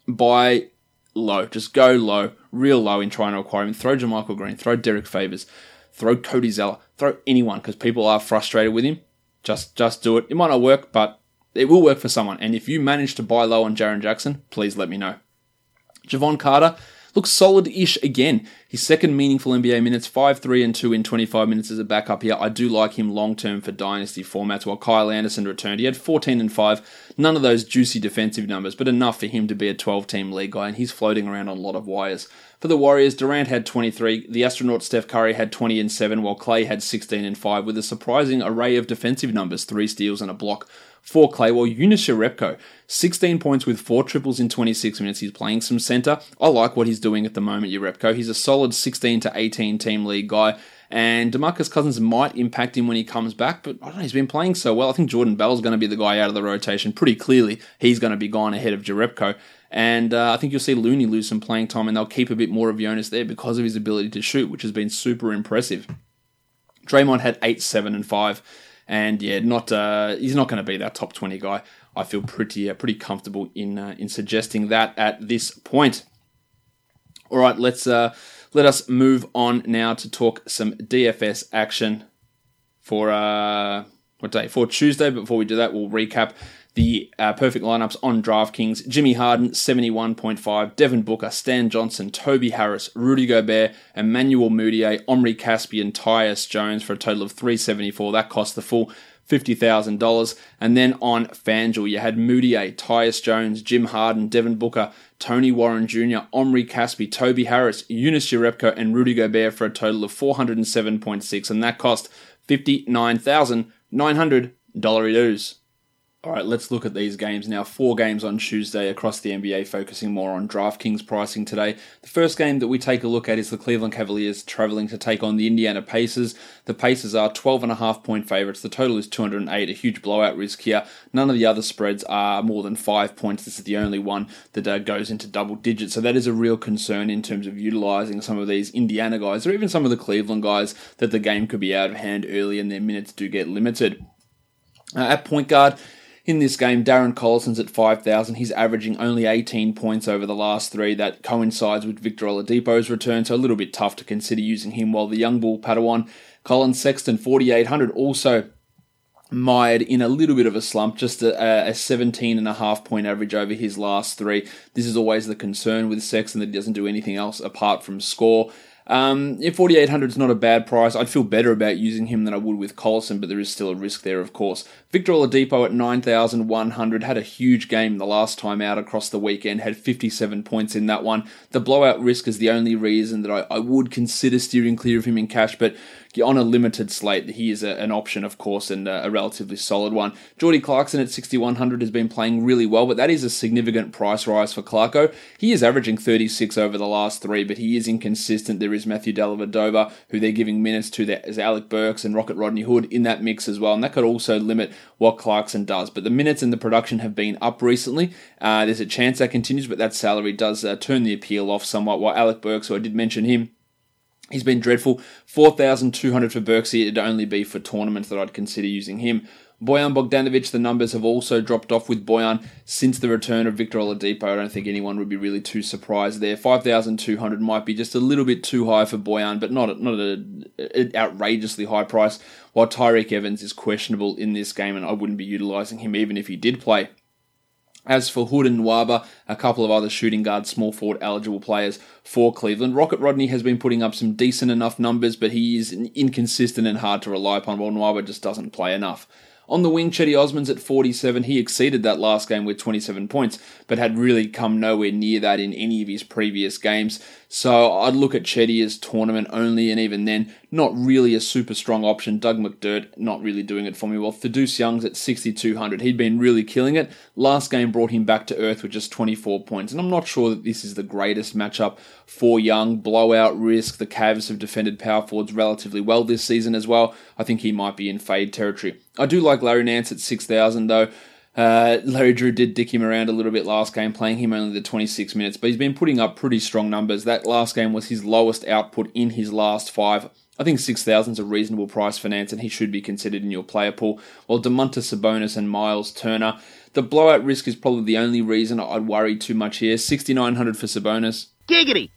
By low. Just go low, real low in trying to acquire him. Throw JaMychal Green, throw Derrick Favors, throw Cody Zeller, throw anyone because people are frustrated with him. Just just do it. It might not work, but it will work for someone. And if you manage to buy low on Jaren Jackson, please let me know. Jevon Carter, looks solid-ish again. His second meaningful NBA minutes, 5, 3, and 2 in 25 minutes as a backup here. I do like him long-term for dynasty formats. While Kyle Anderson returned, he had 14 and 5. None of those juicy defensive numbers, but enough for him to be a 12-team league guy, and he's floating around on a lot of wires. For the Warriors, Durant had 23, the astronaut Steph Curry had 20 and 7, while Clay had 16 and 5, with a surprising array of defensive numbers, three steals and a block for Claywell, Jonas Jerebko, 16 points with four triples in 26 minutes. He's playing some center. I like what he's doing at the moment, Jerebko. He's a solid 16 to 18 team league guy. And Demarcus Cousins might impact him when he comes back, but I don't know, he's been playing so well. I think Jordan Bell's going to be the guy out of the rotation pretty clearly. He's going to be gone ahead of Jerebko. And uh, I think you'll see Looney lose some playing time, and they'll keep a bit more of Jonas there because of his ability to shoot, which has been super impressive. Draymond had 8, 7, and 5. And yeah, not uh, he's not going to be that top 20 guy. I feel pretty uh, pretty comfortable in uh, in suggesting that at this point. All right, let's uh, let us move on now to talk some DFS action for uh, what day? For Tuesday. But before we do that, we'll recap the uh, perfect lineups on DraftKings. Jimmy Harden, 71.5. Devin Booker, Stan Johnson, Toby Harris, Rudy Gobert, Emmanuel Mudiay, Omri Caspian, Tyus Jones for a total of 374. That cost the full $50,000. And then on FanDuel, you had Mudiay, Tyus Jones, Jim Harden, Devin Booker, Tony Warren Jr., Omri Caspi, Toby Harris, Jonas Jerebko, and Rudy Gobert for a total of 407.6. And that cost $59,900 dues. All right, let's look at these games now. Four games on Tuesday across the NBA, focusing more on DraftKings pricing today. The first game that we take a look at is the Cleveland Cavaliers traveling to take on the Indiana Pacers. The Pacers are 12.5 point favorites. The total is 208, a huge blowout risk here. None of the other spreads are more than five points. This is the only one that uh, goes into double digits. So that is a real concern in terms of utilizing some of these Indiana guys or even some of the Cleveland guys that the game could be out of hand early and their minutes do get limited. Uh, at point guard, in this game, Darren Collison's at 5,000. He's averaging only 18 points over the last three. That coincides with Victor Oladipo's return, so a little bit tough to consider using him. While the young bull Padawan, Collin Sexton, 4,800, also mired in a little bit of a slump, just a, a 17 and a half point average over his last three. This is always the concern with Sexton that he doesn't do anything else apart from score. Um, if 4800 is not a bad price, I'd feel better about using him than I would with Collison, but there is still a risk there, of course. Victor Oladipo at 9100 had a huge game the last time out across the weekend, had 57 points in that one. The blowout risk is the only reason that I, I would consider steering clear of him in cash, but on a limited slate, he is a, an option, of course, and a, a relatively solid one. Jordy Clarkson at 6,100 has been playing really well, but that is a significant price rise for Clarko. He is averaging 36 over the last three, but he is inconsistent. There is Matthew Dellavedova, who they're giving minutes to. There's Alec Burks and Rocket Rodney Hood in that mix as well, and that could also limit what Clarkson does. But the minutes and the production have been up recently. Uh, there's a chance that continues, but that salary does uh, turn the appeal off somewhat. While Alec Burks, who I did mention him, He's been dreadful. 4,200 for Berksy. It'd only be for tournaments that I'd consider using him. Bojan Bogdanovic, the numbers have also dropped off with Bojan since the return of Victor Oladipo. I don't think anyone would be really too surprised there. 5,200 might be just a little bit too high for Bojan, but not, not an outrageously high price, while Tyreke Evans is questionable in this game, and I wouldn't be utilising him even if he did play. As for Hood and Nwaba, a couple of other shooting guard, small forward eligible players for Cleveland, Rocket Rodney has been putting up some decent enough numbers, but he is inconsistent and hard to rely upon, while Nwaba just doesn't play enough. On the wing, Cedi Osman's at 47. He exceeded that last game with 27 points, but had really come nowhere near that in any of his previous games. So I'd look at Cedi as tournament only, and even then, not really a super strong option. Doug McDermott not really doing it for me well. Thaddeus Young's at 6,200. He'd been really killing it. Last game brought him back to earth with just 24 points, and I'm not sure that this is the greatest matchup for Young. Blowout risk. The Cavs have defended power forwards relatively well this season as well. I think he might be in fade territory. I do like Larry Nance at 6,000 though. Uh, Larry Drew did dick him around a little bit last game, playing him only the 26 minutes, but he's been putting up pretty strong numbers. That last game was his lowest output in his last five. I think 6,000 is a reasonable price for Nance, and he should be considered in your player pool. While Domantas Sabonis and Miles Turner, the blowout risk is probably the only reason I'd worry too much here. 6,900 for Sabonis. Giggity!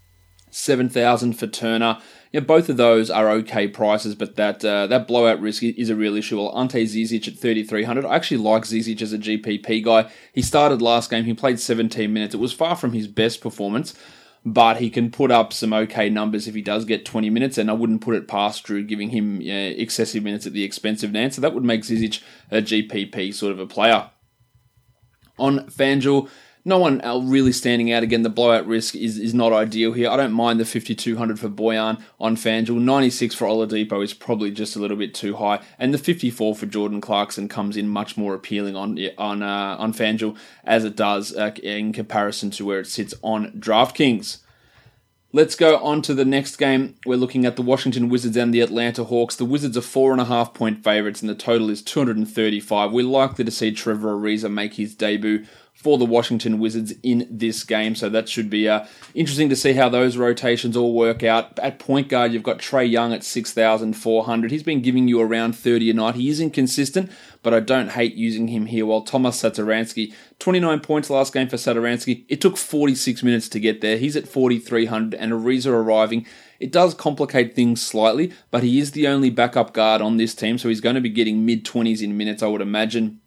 7,000 for Turner yeah, both of those are okay prices, but that uh, that blowout risk is a real issue. Well, Ante Zizic at 3,300. I actually like Zizic as a GPP guy. He started last game, he played 17 minutes. It was far from his best performance, but he can put up some okay numbers if he does get 20 minutes, and I wouldn't put it past Drew giving him excessive minutes at the expense of Nance. So that would make Zizic a GPP sort of a player. On FanDuel, no one really standing out. Again, the blowout risk is, is not ideal here. I don't mind the 5200 for Bojan on FanDuel. 96 for Oladipo is probably just a little bit too high, and the 54 for Jordan Clarkson comes in much more appealing on on uh, on FanDuel as it does uh, in comparison to where it sits on DraftKings. Let's go on to the next game. We're looking at the Washington Wizards and the Atlanta Hawks. The Wizards are four and a half point favourites, and the total is 235. We're likely to see Trevor Ariza make his debut for the Washington Wizards in this game. So that should be uh, interesting to see how those rotations all work out. At point guard, you've got Trae Young at 6,400. He's been giving you around 30 a night. He is inconsistent, but I don't hate using him here. While Tomas Satoransky, 29 points last game for Satoransky. It took 46 minutes to get there. He's at 4,300 and Ariza arriving. It does complicate things slightly, but he is the only backup guard on this team, so he's going to be getting mid 20s in minutes, I would imagine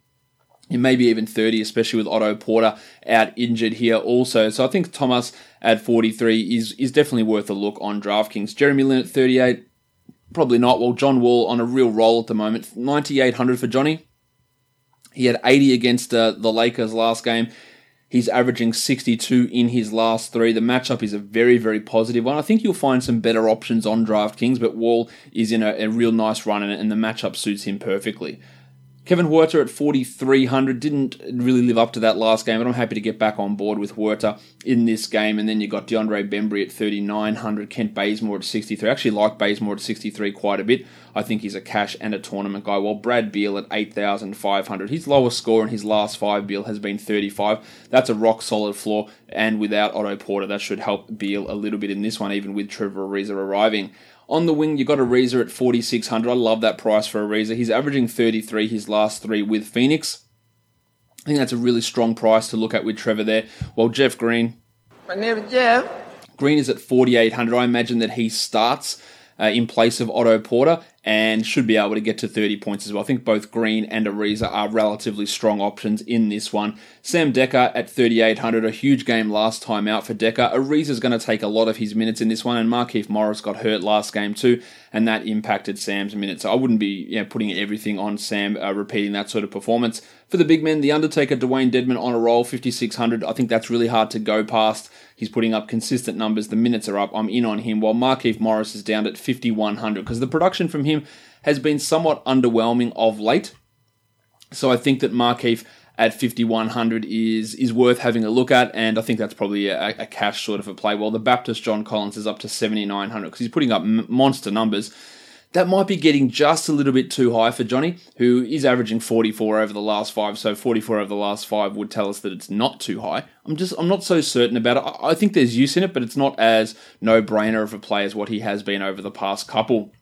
and maybe even 30, especially with Otto Porter out injured here also. So I think Tomas at 43 is, is definitely worth a look on DraftKings. Jeremy Lin at 38, probably not. Well, John Wall on a real roll at the moment. 9,800 for Johnny. He had 80 against uh, the Lakers last game. He's averaging 62 in his last three. The matchup is a very, very positive one. I think you'll find some better options on DraftKings, but Wall is in a, a real nice run and the matchup suits him perfectly. Kevin Huerter at 4,300 didn't really live up to that last game, but I'm happy to get back on board with Huerter in this game. And then you got DeAndre Bembry at 3,900, Kent Bazemore at 63. I actually like Bazemore at 63 quite a bit. I think he's a cash and a tournament guy. While Brad Beal at 8,500, his lowest score in his last five Beal has been 35. That's a rock solid floor, and without Otto Porter, that should help Beal a little bit in this one, even with Trevor Ariza arriving. On the wing, you got Ariza at 4,600. I love that price for Ariza. He's averaging 33 his last three with Phoenix. I think that's a really strong price to look at with Trevor there. While Jeff Green. My name is Jeff. Green is at 4,800. I imagine that he starts uh, in place of Otto Porter and should be able to get to 30 points as well. I think both Green and Ariza are relatively strong options in this one. Sam Dekker at 3,800, a huge game last time out for Dekker. Ariza's going to take a lot of his minutes in this one, and Markieff Morris got hurt last game too, and that impacted Sam's minutes. So I wouldn't be you know, putting everything on Sam uh, repeating that sort of performance. For the big men, The Undertaker, Dewayne Dedmon on a roll, 5,600. I think that's really hard to go past. He's putting up consistent numbers. The minutes are up. I'm in on him, while Markieff Morris is down at 5,100 because the production from him has been somewhat underwhelming of late. So I think that Markieff at 5100 is is worth having a look at, and I think that's probably a, a cash sort of a play. While the Baptist John Collins is up to 7900 because he's putting up m- monster numbers. That might be getting just a little bit too high for Johnny, who is averaging 44 over the last five. So 44 over the last five would tell us that it's not too high. I'm just I'm not so certain about it. I, think there's use in it, but it's not as no brainer of a play as what he has been over the past couple.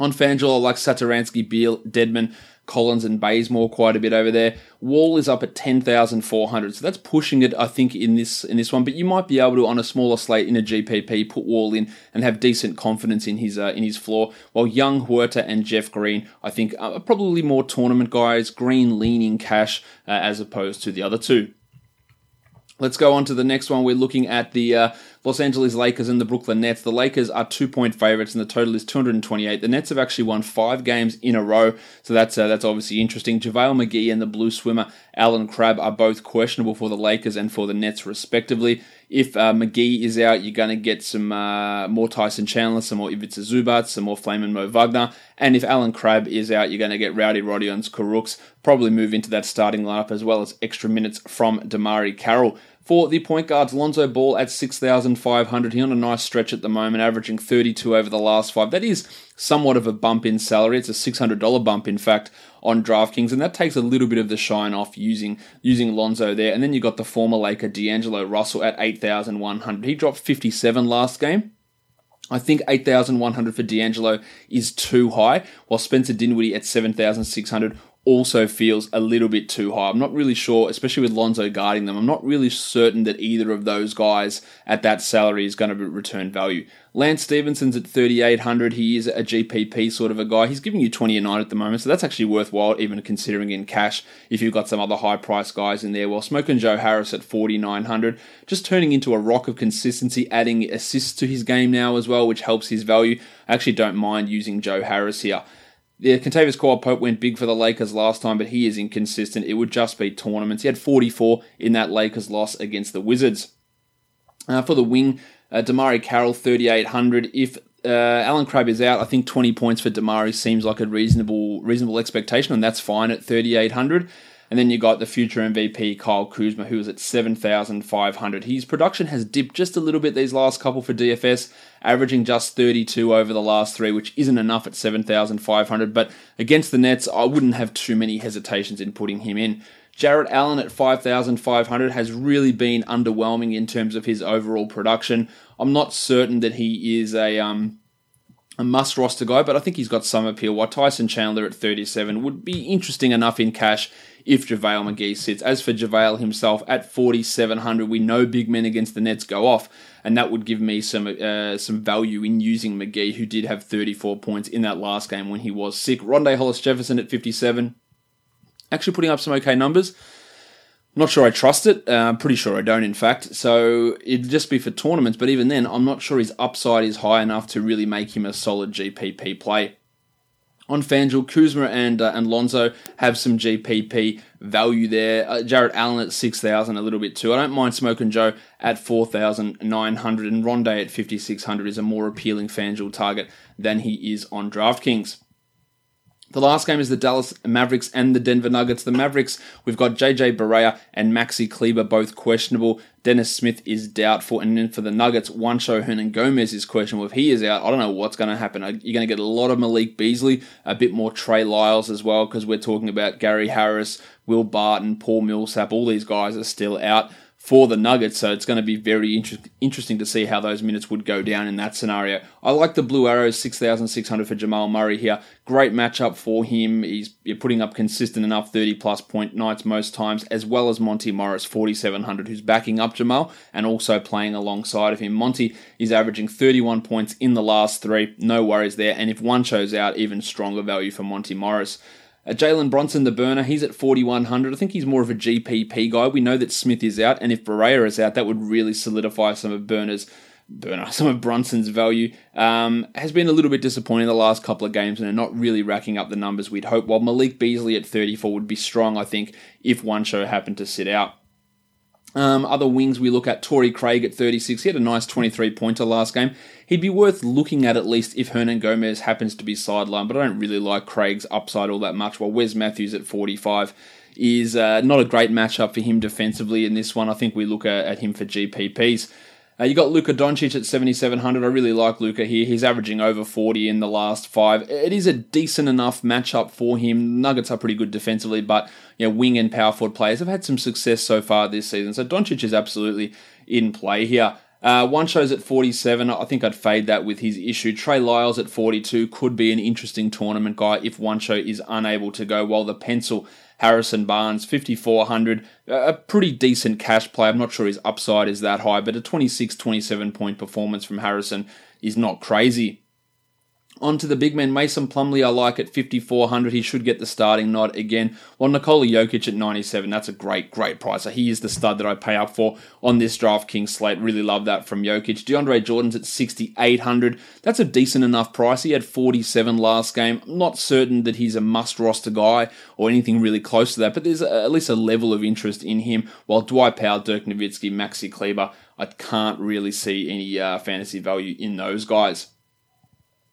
On I like Satoransky, Beal, Dedmon, Collins, and Bazemore quite a bit over there. Wall is up at ten thousand four hundred, so that's pushing it, I think, in this in this one. But you might be able to, on a smaller slate in a GPP, put Wall in and have decent confidence in his uh, in his floor. While Young, Huerter, and Jeff Green, I think, are probably more tournament guys. Green leaning cash uh, as opposed to the other two. Let's go on to the next one. We're looking at the uh, Los Angeles Lakers and the Brooklyn Nets. The Lakers are two point favorites, and the total is 228. The Nets have actually won five games in a row, so that's uh, that's obviously interesting. JaVale McGee and the blue swimmer Allen Crabbe are both questionable for the Lakers and for the Nets, respectively. If uh, McGee is out, you're going to get some uh, more Tyson Chandler, some more Ivica Zubac, some more Flamin' Mo Wagner. And if Allen Crabbe is out, you're going to get Rowdy Rodions Kurucs, probably move into that starting lineup as well as extra minutes from DeMarre Carroll. For the point guards, Lonzo Ball at 6,500. He's on a nice stretch at the moment, averaging 32 over the last five. That is somewhat of a bump in salary. It's a $600 bump, in fact, on DraftKings, and that takes a little bit of the shine off using using Lonzo there. And then you got the former Laker D'Angelo Russell at 8,100. He dropped 57 last game. I think 8,100 for D'Angelo is too high, while Spencer Dinwiddie at 7,600 also feels a little bit too high. I'm not really sure, especially with Lonzo guarding them, I'm not really certain that either of those guys at that salary is going to return value. Lance Stephenson's at 3,800. He is a GPP sort of a guy. He's giving you 20 a night at the moment, so that's actually worthwhile, even considering in cash if you've got some other high price guys in there. Well, Smoking Joe Harris at 4,900, just turning into a rock of consistency, adding assists to his game now as well, which helps his value. I actually don't mind using Joe Harris here. Yeah, Kentavious Caldwell Pope went big for the Lakers last time, but he is inconsistent. It would just be tournaments. He had 44 in that Lakers loss against the Wizards. Uh, for the wing, uh, DeMarre Carroll, 3,800. If uh, Allen Crabbe is out, I think 20 points for DeMarre seems like a reasonable reasonable expectation, and that's fine at 3,800. And then you got the future MVP Kyle Kuzma, who was at 7,500. His production has dipped just a little bit these last couple for DFS, averaging just 32 over the last three, which isn't enough at 7,500. But against the Nets, I wouldn't have too many hesitations in putting him in. Jarrett Allen at 5,500 has really been underwhelming in terms of his overall production. I'm not certain that he is a um, a must roster guy, but I think he's got some appeal. While Tyson Chandler at 37 would be interesting enough in cash if JaVale McGee sits. As for JaVale himself at 4,700, we know big men against the Nets go off, and that would give me some uh, some value in using McGee, who did have 34 points in that last game when he was sick. Rondae Hollis Jefferson at 57 actually putting up some okay numbers. Not sure I trust it. Uh, pretty sure I don't, in fact. So it'd just be for tournaments, but even then, I'm not sure his upside is high enough to really make him a solid GPP play. On FanDuel, Kuzma and uh, and Lonzo have some GPP value there. Uh, Jarrett Allen at 6,000, a little bit too. I don't mind Smoking Joe at 4,900, and Rondae at 5,600 is a more appealing FanDuel target than he is on DraftKings. The last game is the Dallas Mavericks and the Denver Nuggets. The Mavericks, we've got JJ Barea and Maxi Kleber both questionable. Dennis Smith is doubtful. And then for the Nuggets, Juancho Hernangomez is questionable. If he is out, I don't know what's going to happen. Uh, you're going to get a lot of Malik Beasley, a bit more Trey Lyles as well, because we're talking about Gary Harris, Will Barton, Paul Millsap. All these guys are still out for the Nuggets. So it's going to be very inter- interesting to see how those minutes would go down in that scenario. I like the Blue Arrows 6,600 for Jamal Murray here. Great matchup for him. He's putting up consistent enough 30 plus point nights most times, as well as Monte Morris 4,700, who's backing up Jamal and also playing alongside of him. Monte is averaging 31 points in the last three. No worries there. And if Juancho's out, even stronger value for Monte Morris. Uh, Jalen Brunson, the burner, he's at 4,100. I think he's more of a GPP guy. We know that Smith is out, and if Barea is out, that would really solidify some of Burner's Burner, some of Brunson's value. Um, has been a little bit disappointing the last couple of games and are not really racking up the numbers we'd hope. While Malik Beasley at 34 would be strong, I think, if Juancho happened to sit out. Um, other wings we look at Torrey Craig at 36. He had a nice 23 pointer last game. He'd be worth looking at at least if Hernangomez happens to be sidelined, but I don't really like Craig's upside all that much. While Wes Matthews at 45 is uh, not a great matchup for him defensively in this one. I think we look at, at him for GPPs. Uh, you got Luka Doncic at 7,700. I really like Luka here. He's averaging over 40 in the last five. It is a decent enough matchup for him. Nuggets are pretty good defensively, but you know, wing and power forward players have had some success so far this season. So Doncic is absolutely in play here. Uh, Juancho's at 47. I think I'd fade that with his issue. Trey Lyles at 42 could be an interesting tournament guy if Juancho is unable to go, while the pencil Harrison Barnes, 5,400. A pretty decent cash play. I'm not sure his upside is that high, but a 26 27 point performance from Harrison is not crazy. On to the big man, Mason Plumlee, I like at 5,400. He should get the starting nod again. While Nikola Jokic at 97, that's a great, great price. So he is the stud that I pay up for on this DraftKings slate. Really love that from Jokic. DeAndre Jordan's at 6,800. That's a decent enough price. He had 47 last game. I'm not certain that he's a must roster guy or anything really close to that, but there's at least a level of interest in him. While Dwight Powell, Dirk Nowitzki, Maxi Kleber, I can't really see any uh, fantasy value in those guys.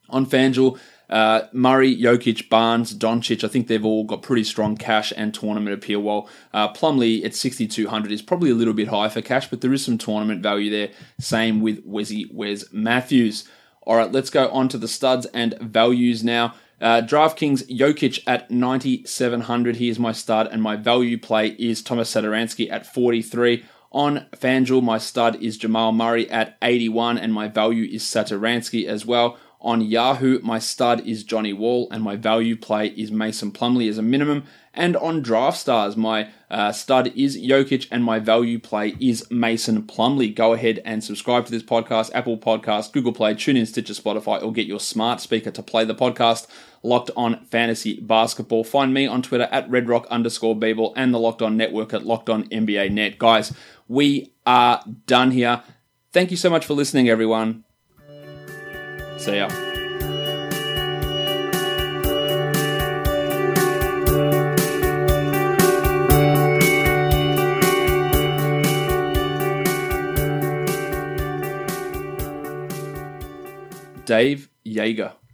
On FanDuel, uh, Murray, Jokic, Barnes, Doncic, I think they've all got pretty strong cash and tournament appeal. While uh, Plumlee at 6,200 is probably a little bit high for cash, but there is some tournament value there. Same with Wesy Wes Matthews. All right, let's go on to the studs and values now. Uh, DraftKings Jokic at 9,700. He is my stud, and my value play is Tomas Satoransky at 43. On FanDuel, my stud is Jamal Murray at 81, and my value is Satoransky as well. On Yahoo, my stud is Johnny Wall, and my value play is Mason Plumlee as a minimum. And on DraftStars, my uh, stud is Jokic, and my value play is Mason Plumlee. Go ahead and subscribe to this podcast, Apple Podcast, Google Play, TuneIn, Stitcher, Spotify, or get your smart speaker to play the podcast. Locked on Fantasy Basketball. Find me on Twitter at redrock underscore Beeble and the Locked On Network at Locked On NBA Net. Guys, we are done here. Thank you so much for listening, everyone. See ya. Dave Yeager.